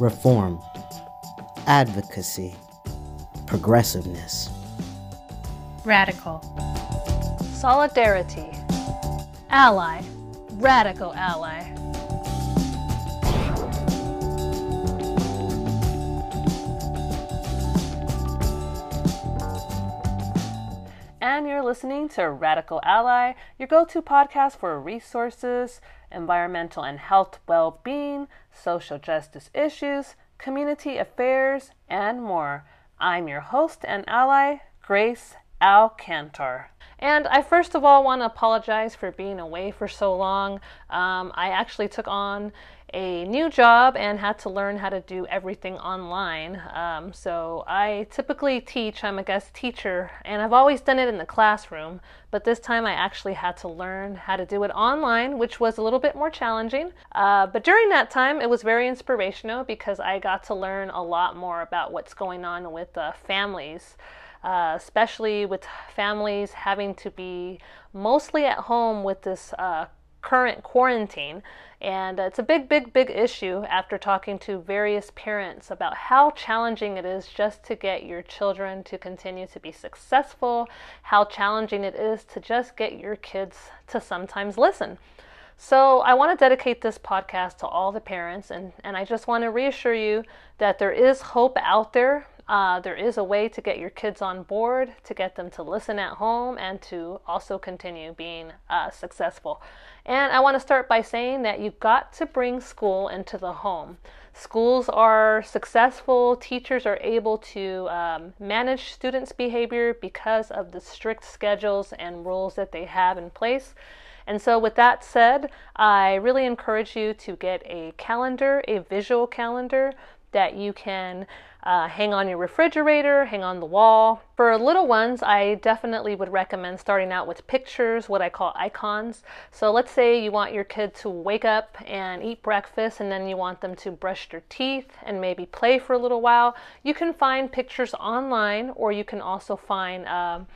reform, advocacy, progressiveness, radical, solidarity, ally, radical ally. And you're listening to Radical Ally, your go to podcast for resources, environmental and health well being, social justice issues, community affairs, and more. I'm your host and ally, Grace Alcantar. And I first of all want to apologize for being away for so long. Um, I actually took on a new job and had to learn how to do everything online. Um, so I typically teach, I'm a guest teacher, and I've always done it in the classroom, but this time I actually had to learn how to do it online, which was a little bit more challenging. Uh, but during that time, it was very inspirational because I got to learn a lot more about what's going on with uh, families. Uh, especially with families having to be mostly at home with this uh, current quarantine. And uh, it's a big, big, big issue after talking to various parents about how challenging it is just to get your children to continue to be successful, how challenging it is to just get your kids to sometimes listen. So, I want to dedicate this podcast to all the parents, and, and I just want to reassure you that there is hope out there uh, there is a way to get your kids on board, to get them to listen at home, and to also continue being uh, successful. And I want to start by saying that you've got to bring school into the home. Schools are successful, teachers are able to um, manage students' behavior because of the strict schedules and rules that they have in place. And so, with that said, I really encourage you to get a calendar, a visual calendar that you can uh, hang on your refrigerator, hang on the wall. For little ones, I definitely would recommend starting out with pictures, what I call icons. So let's say you want your kid to wake up and eat breakfast, and then you want them to brush their teeth and maybe play for a little while. You can find pictures online, or you can also find um,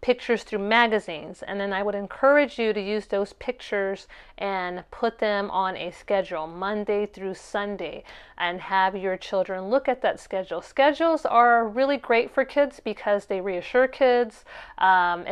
pictures through magazines. And then I would encourage you to use those pictures and put them on a schedule, Monday through Sunday, and have your children look at that schedule. Schedules are really great for kids because they reassure kids. Um,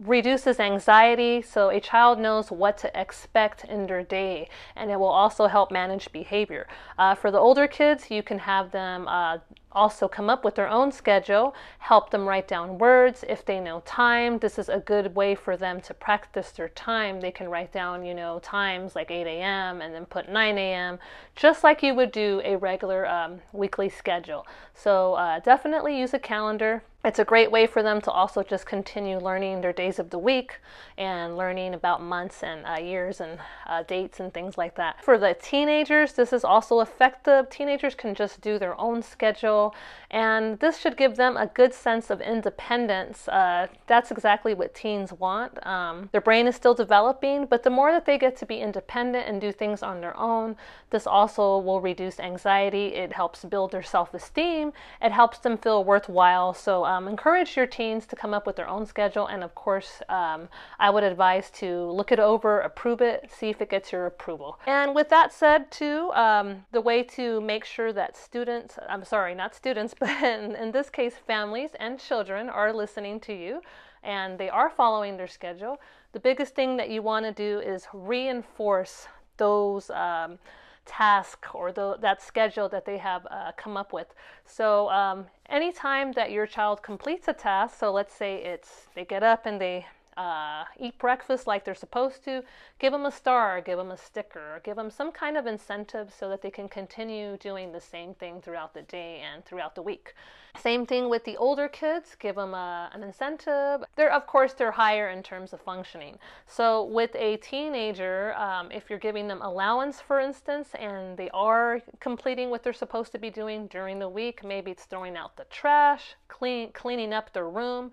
reduces anxiety so a child knows what to expect in their day and it will also help manage behavior uh, for the older kids you can have them uh, also come up with their own schedule, help them write down words. If they know time, this is a good way for them to practice their time. They can write down, you know, times like 8 a.m. and then put 9 a.m., just like you would do a regular um, weekly schedule. So uh, definitely use a calendar it's a great way for them to also just continue learning their days of the week and learning about months and uh, years and uh, dates and things like that. For the teenagers, this is also effective. Teenagers can just do their own schedule, and this should give them a good sense of independence. Uh, that's exactly what teens want. Um, their brain is still developing, but the more that they get to be independent and do things on their own, this also will reduce anxiety. It helps build their self esteem, it helps them feel worthwhile. So, um, encourage your teens to come up with their own schedule, and of course, um, I would advise to look it over, approve it, see if it gets your approval. And with that said, too, um, the way to make sure that students, I'm sorry, not students, but in, in this case, families and children are listening to you and they are following their schedule, the biggest thing that you want to do is reinforce those. Um, task or the, that schedule that they have uh, come up with. So um, anytime that your child completes a task, so let's say it's they get up and they uh, eat breakfast like they're supposed to, give them a star, give them a sticker, give them some kind of incentive so that they can continue doing the same thing throughout the day and throughout the week. Same thing with the older kids, give them a, an incentive. They're, of course, they're higher in terms of functioning. So with a teenager, um, if you're giving them allowance, for instance, and they are completing what they're supposed to be doing during the week, maybe it's throwing out the trash, clean, cleaning up their room,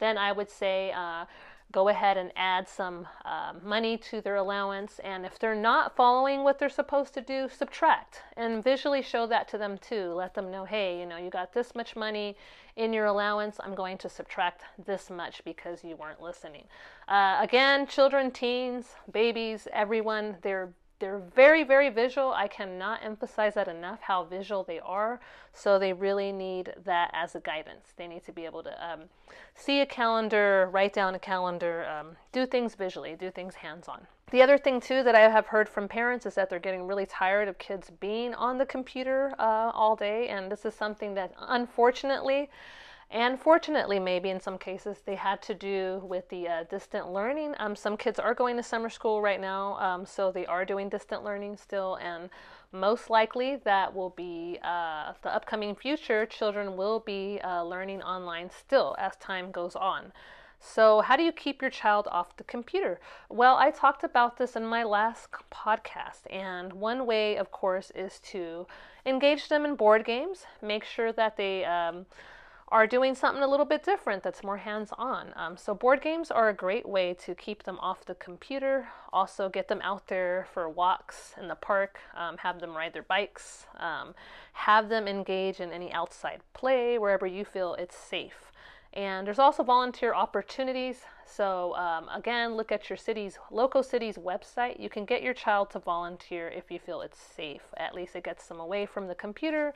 then I would say, uh, go ahead and add some uh, money to their allowance. And if they're not following what they're supposed to do, subtract and visually show that to them too. Let them know, hey, you know, you got this much money in your allowance. I'm going to subtract this much because you weren't listening. Uh, again, children, teens, babies, everyone, they're they're very, very visual. I cannot emphasize that enough how visual they are. So they really need that as a guidance. They need to be able to um, see a calendar, write down a calendar, um, do things visually, do things hands on. The other thing, too, that I have heard from parents is that they're getting really tired of kids being on the computer uh, all day. And this is something that, unfortunately, and fortunately, maybe in some cases, they had to do with the uh, distant learning. Um, some kids are going to summer school right now, um, so they are doing distant learning still, and most likely that will be uh, the upcoming future. Children will be uh, learning online still as time goes on. So, how do you keep your child off the computer? Well, I talked about this in my last podcast, and one way, of course, is to engage them in board games. Make sure that they um, are doing something a little bit different that's more hands on. Um, so, board games are a great way to keep them off the computer, also get them out there for walks in the park, um, have them ride their bikes, um, have them engage in any outside play wherever you feel it's safe. And there's also volunteer opportunities. So, um, again, look at your city's, local city's website. You can get your child to volunteer if you feel it's safe. At least it gets them away from the computer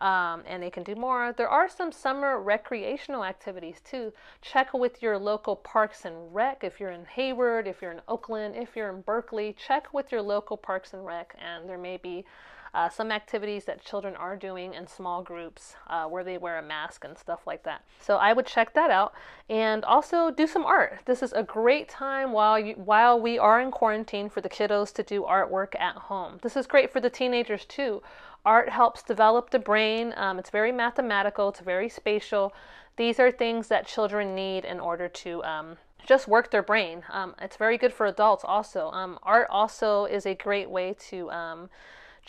um, and they can do more. There are some summer recreational activities too. Check with your local parks and rec. If you're in Hayward, if you're in Oakland, if you're in Berkeley, check with your local parks and rec, and there may be uh, some activities that children are doing in small groups uh, where they wear a mask and stuff like that. So I would check that out and also do some art. This is a great time while you, while we are in quarantine for the kiddos to do artwork at home. This is great for the teenagers too. Art helps develop the brain. Um, it's very mathematical, it's very spatial. These are things that children need in order to um, just work their brain. Um, it's very good for adults also. Um, art also is a great way to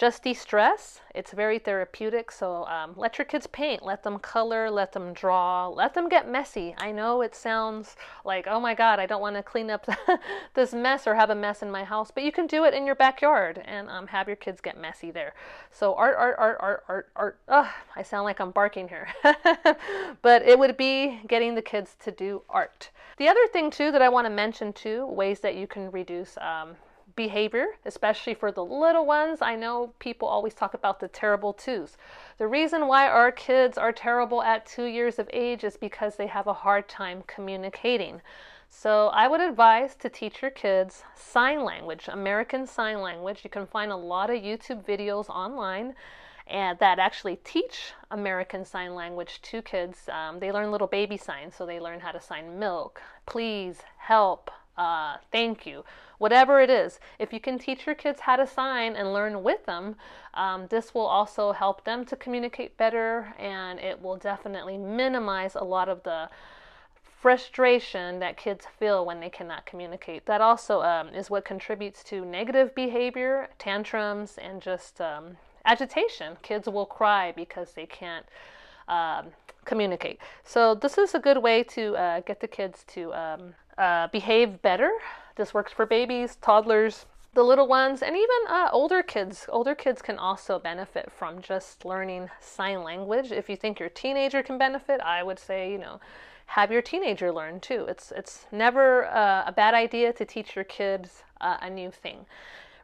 just de-stress. It's very therapeutic. So um, let your kids paint, let them color, let them draw, let them get messy. I know it sounds like, oh my God, I don't want to clean up this mess or have a mess in my house, but you can do it in your backyard and um, have your kids get messy there. So art, art, art, art, art, art. Ugh, I sound like I'm barking here, but it would be getting the kids to do art. The other thing too that I want to mention too, ways that you can reduce um, behavior, especially for the little ones. I know people always talk about the terrible twos. The reason why our kids are terrible at two years of age is because they have a hard time communicating. So I would advise to teach your kids sign language, American Sign Language. You can find a lot of YouTube videos online and that actually teach American Sign Language to kids. Um, they learn little baby signs, so they learn how to sign milk, please, help, uh, thank you, whatever it is. If you can teach your kids how to sign and learn with them, um, this will also help them to communicate better and it will definitely minimize a lot of the frustration that kids feel when they cannot communicate. That also um, is what contributes to negative behavior, tantrums, and just um, agitation. Kids will cry because they can't. Um, communicate. So this is a good way to uh, get the kids to um, uh, behave better. This works for babies, toddlers, the little ones, and even uh, older kids. Older kids can also benefit from just learning sign language. If you think your teenager can benefit, I would say, you know, have your teenager learn too. It's it's never uh, a bad idea to teach your kids uh, a new thing.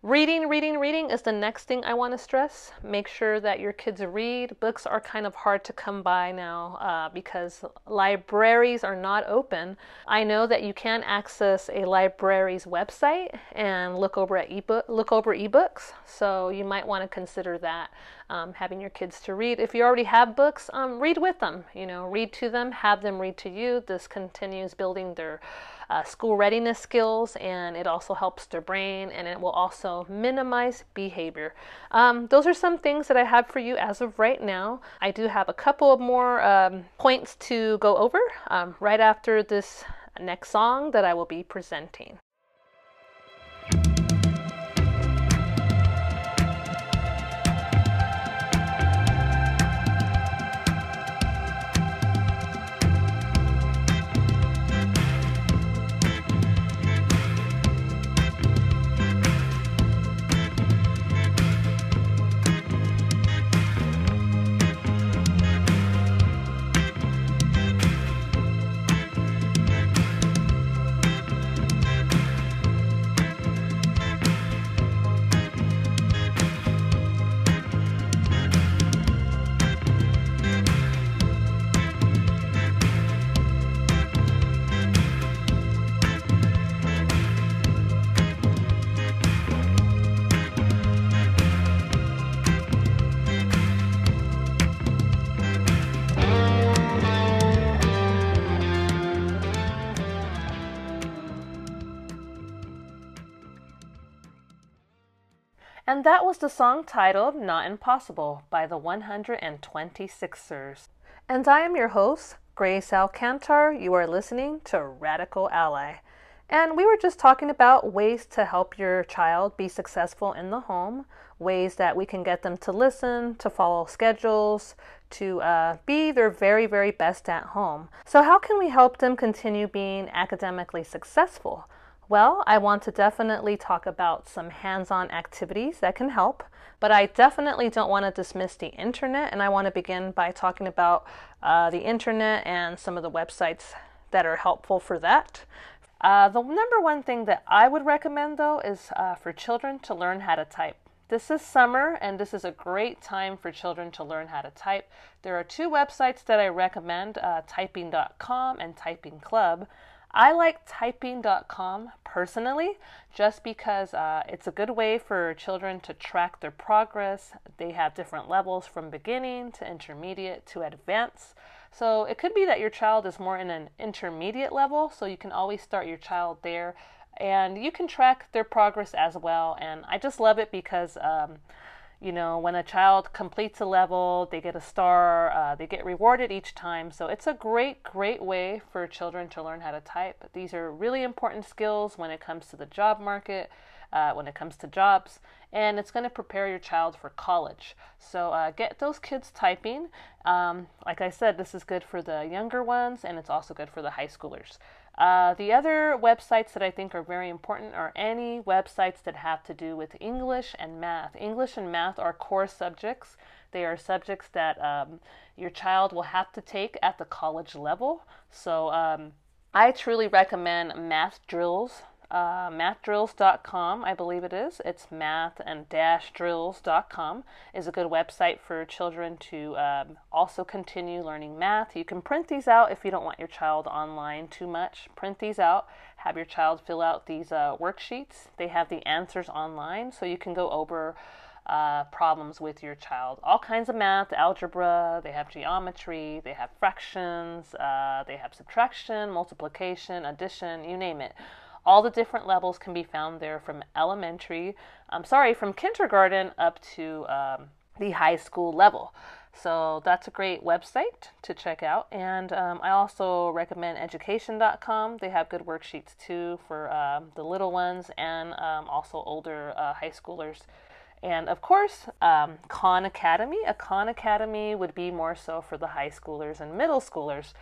Reading, reading, reading is the next thing I want to stress. Make sure that your kids read. Books are kind of hard to come by now uh, because libraries are not open. I know that you can access a library's website and look over at ebook, look over ebooks. So you might want to consider that um, having your kids to read. If you already have books, um, read with them. You know, read to them, have them read to you. This continues building their uh, school readiness skills and it also helps their brain and it will also minimize behavior. Um, those are some things that I have for you as of right now. I do have a couple of more um, points to go over um, right after this next song that I will be presenting. And that was the song titled Not Impossible by the 126ers. And I am your host, Grace Alcantar. You are listening to Radical Ally. And we were just talking about ways to help your child be successful in the home, ways that we can get them to listen, to follow schedules, to uh, be their very, very best at home. So, how can we help them continue being academically successful? Well, I want to definitely talk about some hands on activities that can help, but I definitely don't want to dismiss the internet, and I want to begin by talking about uh, the internet and some of the websites that are helpful for that. Uh, the number one thing that I would recommend, though, is uh, for children to learn how to type. This is summer, and this is a great time for children to learn how to type. There are two websites that I recommend uh, typing.com and Typing Club. I like typing.com personally just because uh, it's a good way for children to track their progress. They have different levels from beginning to intermediate to advanced. So it could be that your child is more in an intermediate level, so you can always start your child there and you can track their progress as well. And I just love it because. Um, you know, when a child completes a level, they get a star, uh, they get rewarded each time. So it's a great, great way for children to learn how to type. These are really important skills when it comes to the job market, uh, when it comes to jobs, and it's going to prepare your child for college. So uh, get those kids typing. Um, like I said, this is good for the younger ones, and it's also good for the high schoolers. Uh, the other websites that I think are very important are any websites that have to do with English and math. English and math are core subjects. They are subjects that um, your child will have to take at the college level. So um, I truly recommend math drills uh, mathdrills.com, I believe it is. It's math and dash drills.com is a good website for children to um, also continue learning math. You can print these out if you don't want your child online too much. Print these out. Have your child fill out these uh, worksheets. They have the answers online, so you can go over uh, problems with your child. All kinds of math, algebra, they have geometry, they have fractions, uh, they have subtraction, multiplication, addition, you name it. All the different levels can be found there from elementary, I'm sorry, from kindergarten up to um, the high school level. So that's a great website to check out. And um, I also recommend education.com. They have good worksheets too for um, the little ones and um, also older uh, high schoolers. And of course, um, Khan Academy. A Khan Academy would be more so for the high schoolers and middle schoolers.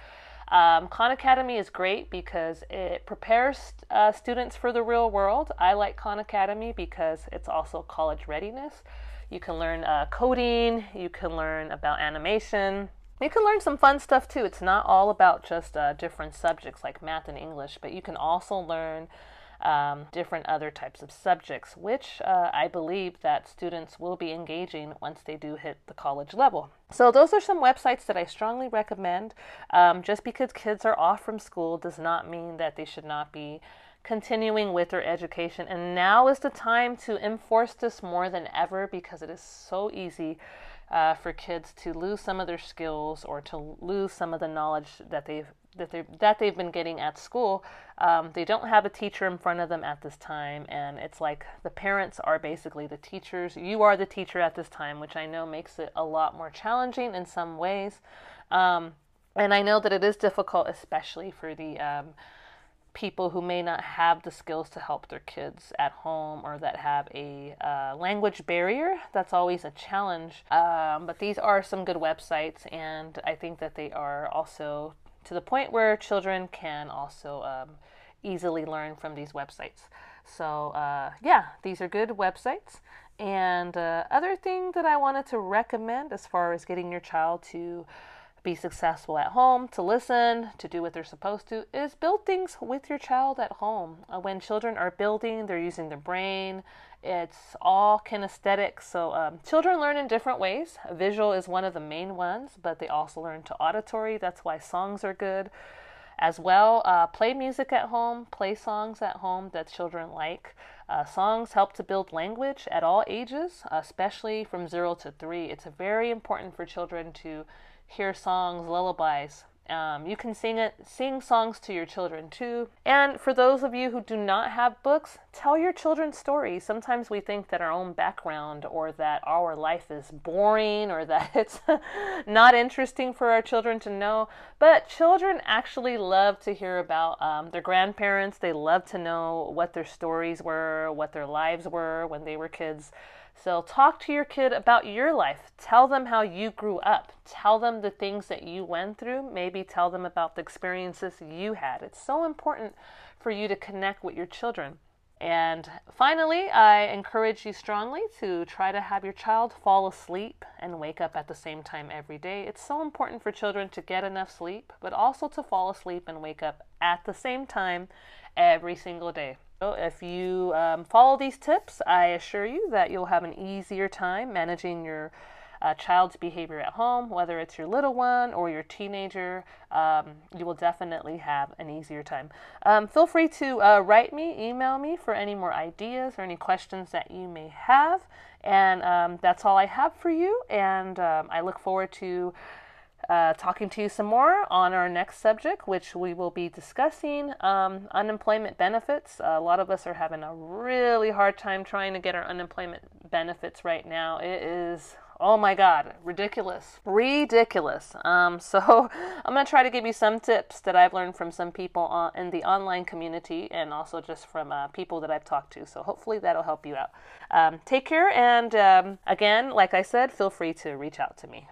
Um, Khan Academy is great because it prepares uh, students for the real world. I like Khan Academy because it's also college readiness. You can learn uh, coding, you can learn about animation, you can learn some fun stuff too. It's not all about just uh, different subjects like math and English, but you can also learn um, different other types of subjects, which uh, I believe that students will be engaging once they do hit the college level. So, those are some websites that I strongly recommend. Um, just because kids are off from school does not mean that they should not be continuing with their education. And now is the time to enforce this more than ever because it is so easy uh, for kids to lose some of their skills or to lose some of the knowledge that they've that they that they've been getting at school. Um, they don't have a teacher in front of them at this time, and it's like the parents are basically the teachers. You are the teacher at this time, which I know makes it a lot more challenging in some ways. Um, and I know that it is difficult, especially for the um, people who may not have the skills to help their kids at home or that have a uh, language barrier. That's always a challenge. Um, but these are some good websites, and I think that they are also to the point where children can also um, easily learn from these websites. So, uh, yeah, these are good websites. And uh, other thing that I wanted to recommend as far as getting your child to be successful at home, to listen, to do what they're supposed to, is build things with your child at home. Uh, when children are building, they're using their brain. It's all kinesthetic. So um, children learn in different ways. Visual is one of the main ones, but they also learn to auditory. That's why songs are good as well. Uh, play music at home, play songs at home that children like. Uh, songs help to build language at all ages, especially from zero to three. It's very important for children to hear songs, lullabies Um, you can sing it, sing songs to your children too. And for those of you who do not have books, tell your children stories. Sometimes we think that our own background or that our life is boring or that it's not interesting for our children to know. But children actually love to hear about um, their grandparents. They love to know what their stories were, what their lives were when they were kids. So, talk to your kid about your life. Tell them how you grew up. Tell them the things that you went through. Maybe tell them about the experiences you had. It's so important for you to connect with your children. And finally, I encourage you strongly to try to have your child fall asleep and wake up at the same time every day. It's so important for children to get enough sleep, but also to fall asleep and wake up at the same time every single day. So if you um, follow these tips, I assure you that you'll have an easier time managing your uh, child's behavior at home, whether it's your little one or your teenager, um, you will definitely have an easier time. Um, feel free to uh, write me, email me for any more ideas or any questions that you may have. And um, that's all I have for you. And um, I look forward to uh, talking to you some more on our next subject, which we will be discussing um, unemployment benefits. Uh, a lot of us are having a really hard time trying to get our unemployment benefits right now. It is Oh my God, ridiculous. Ridiculous. Um, so, I'm going to try to give you some tips that I've learned from some people in the online community and also just from uh, people that I've talked to. So, hopefully, that'll help you out. Um, take care, and um, again, like I said, feel free to reach out to me.